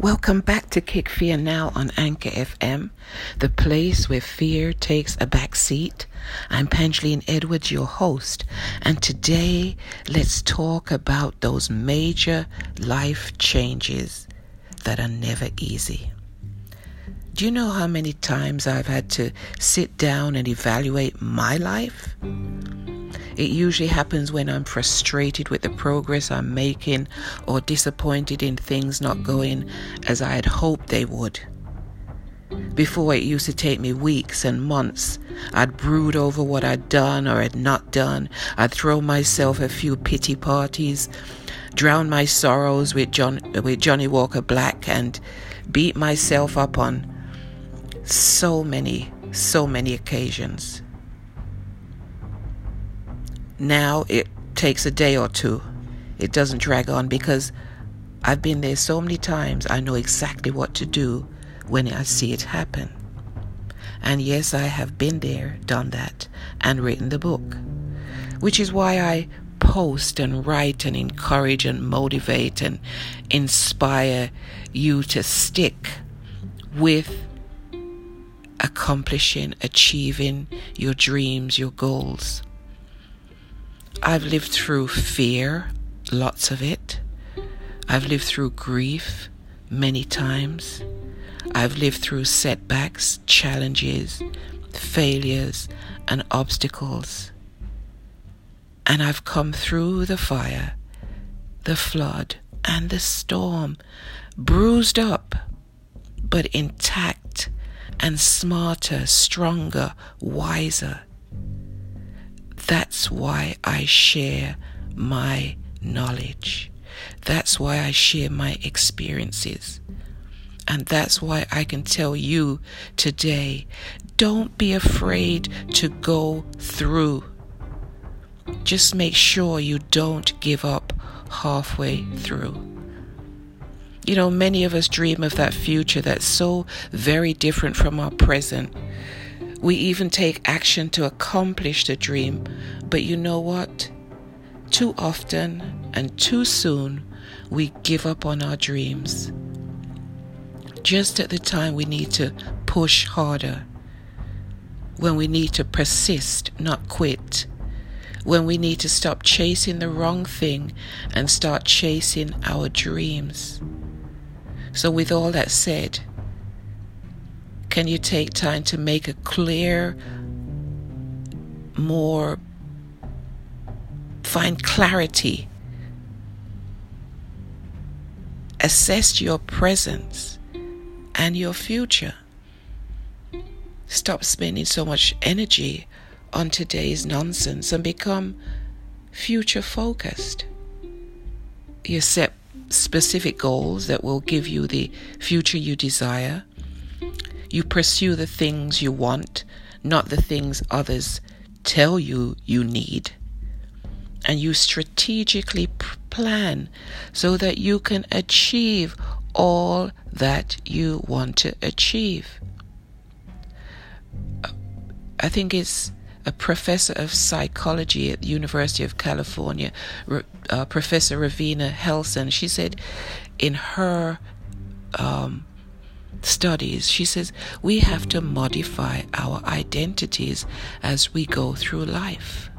Welcome back to Kick Fear Now on Anchor FM, the place where fear takes a back seat. I'm Pangeline Edwards, your host, and today let's talk about those major life changes that are never easy. Do you know how many times I've had to sit down and evaluate my life? It usually happens when I'm frustrated with the progress I'm making or disappointed in things not going as I had hoped they would. Before it used to take me weeks and months. I'd brood over what I'd done or had not done. I'd throw myself a few pity parties, drown my sorrows with, John, with Johnnie Walker Black, and beat myself up on so many, so many occasions. Now it takes a day or two. It doesn't drag on because I've been there so many times, I know exactly what to do when I see it happen. And yes, I have been there, done that, and written the book. Which is why I post and write and encourage and motivate and inspire you to stick with accomplishing, achieving your dreams, your goals. I've lived through fear, lots of it. I've lived through grief many times. I've lived through setbacks, challenges, failures, and obstacles. And I've come through the fire, the flood, and the storm, bruised up, but intact and smarter, stronger, wiser that's why I share my knowledge. That's why I share my experiences. And that's why I can tell you today don't be afraid to go through. Just make sure you don't give up halfway through. You know, many of us dream of that future that's so very different from our present. We even take action to accomplish the dream, but you know what? Too often and too soon, we give up on our dreams. Just at the time we need to push harder, when we need to persist, not quit, when we need to stop chasing the wrong thing and start chasing our dreams. So, with all that said, can you take time to make a clear, more, find clarity? Assess your presence and your future. Stop spending so much energy on today's nonsense and become future focused. You set specific goals that will give you the future you desire. You pursue the things you want, not the things others tell you you need. And you strategically plan so that you can achieve all that you want to achieve. I think it's a professor of psychology at the University of California, uh, Professor Ravenna Helson. She said in her um, studies, she says we have to modify our identities as we go through life.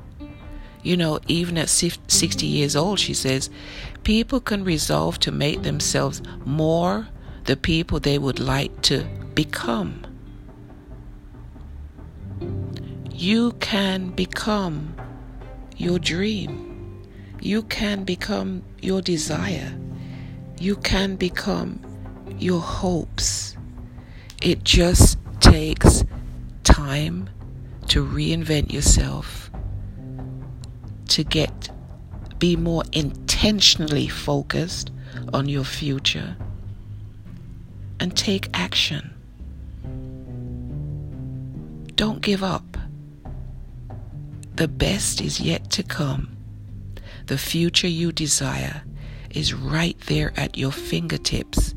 You know, even at 60 years old, she says, people can resolve to make themselves more the people they would like to become. You can become your dream. You can become your desire. You can become your hopes. It just takes time to reinvent yourself, to get be more intentionally focused on your future and take action. Don't give up. The best is yet to come. The future you desire is right there at your fingertips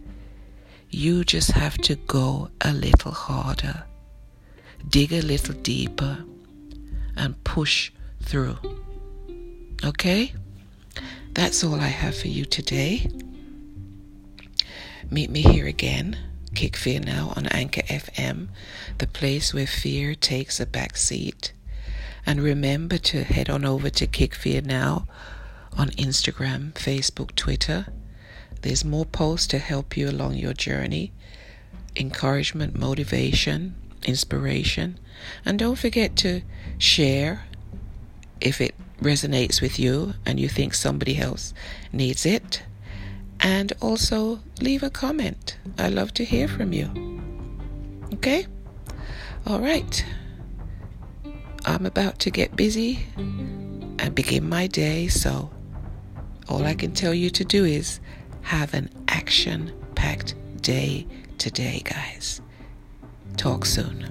you just have to go a little harder, dig a little deeper, and push through. Okay? That's all I have for you today. Meet me here again, Kick Fear Now on Anchor FM, the place where fear takes a back seat. And remember to head on over to Kick Fear Now on Instagram, Facebook, Twitter. There's more posts to help you along your journey encouragement, motivation, inspiration. And don't forget to share if it resonates with you and you think somebody else needs it. And also leave a comment. I love to hear from you. Okay? All right. I'm about to get busy and begin my day, so all I can tell you to do is have an action packed day today, guys. Talk soon.